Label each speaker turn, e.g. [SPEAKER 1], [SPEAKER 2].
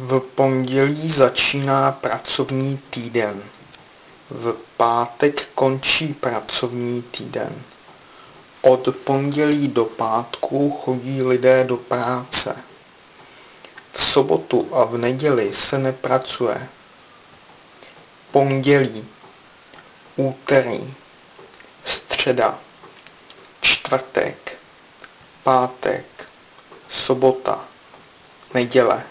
[SPEAKER 1] V pondělí začíná pracovní týden. V pátek končí pracovní týden. Od pondělí do pátku chodí lidé do práce. V sobotu a v neděli se nepracuje. Pondělí, úterý, středa, čtvrtek, pátek, sobota, neděle.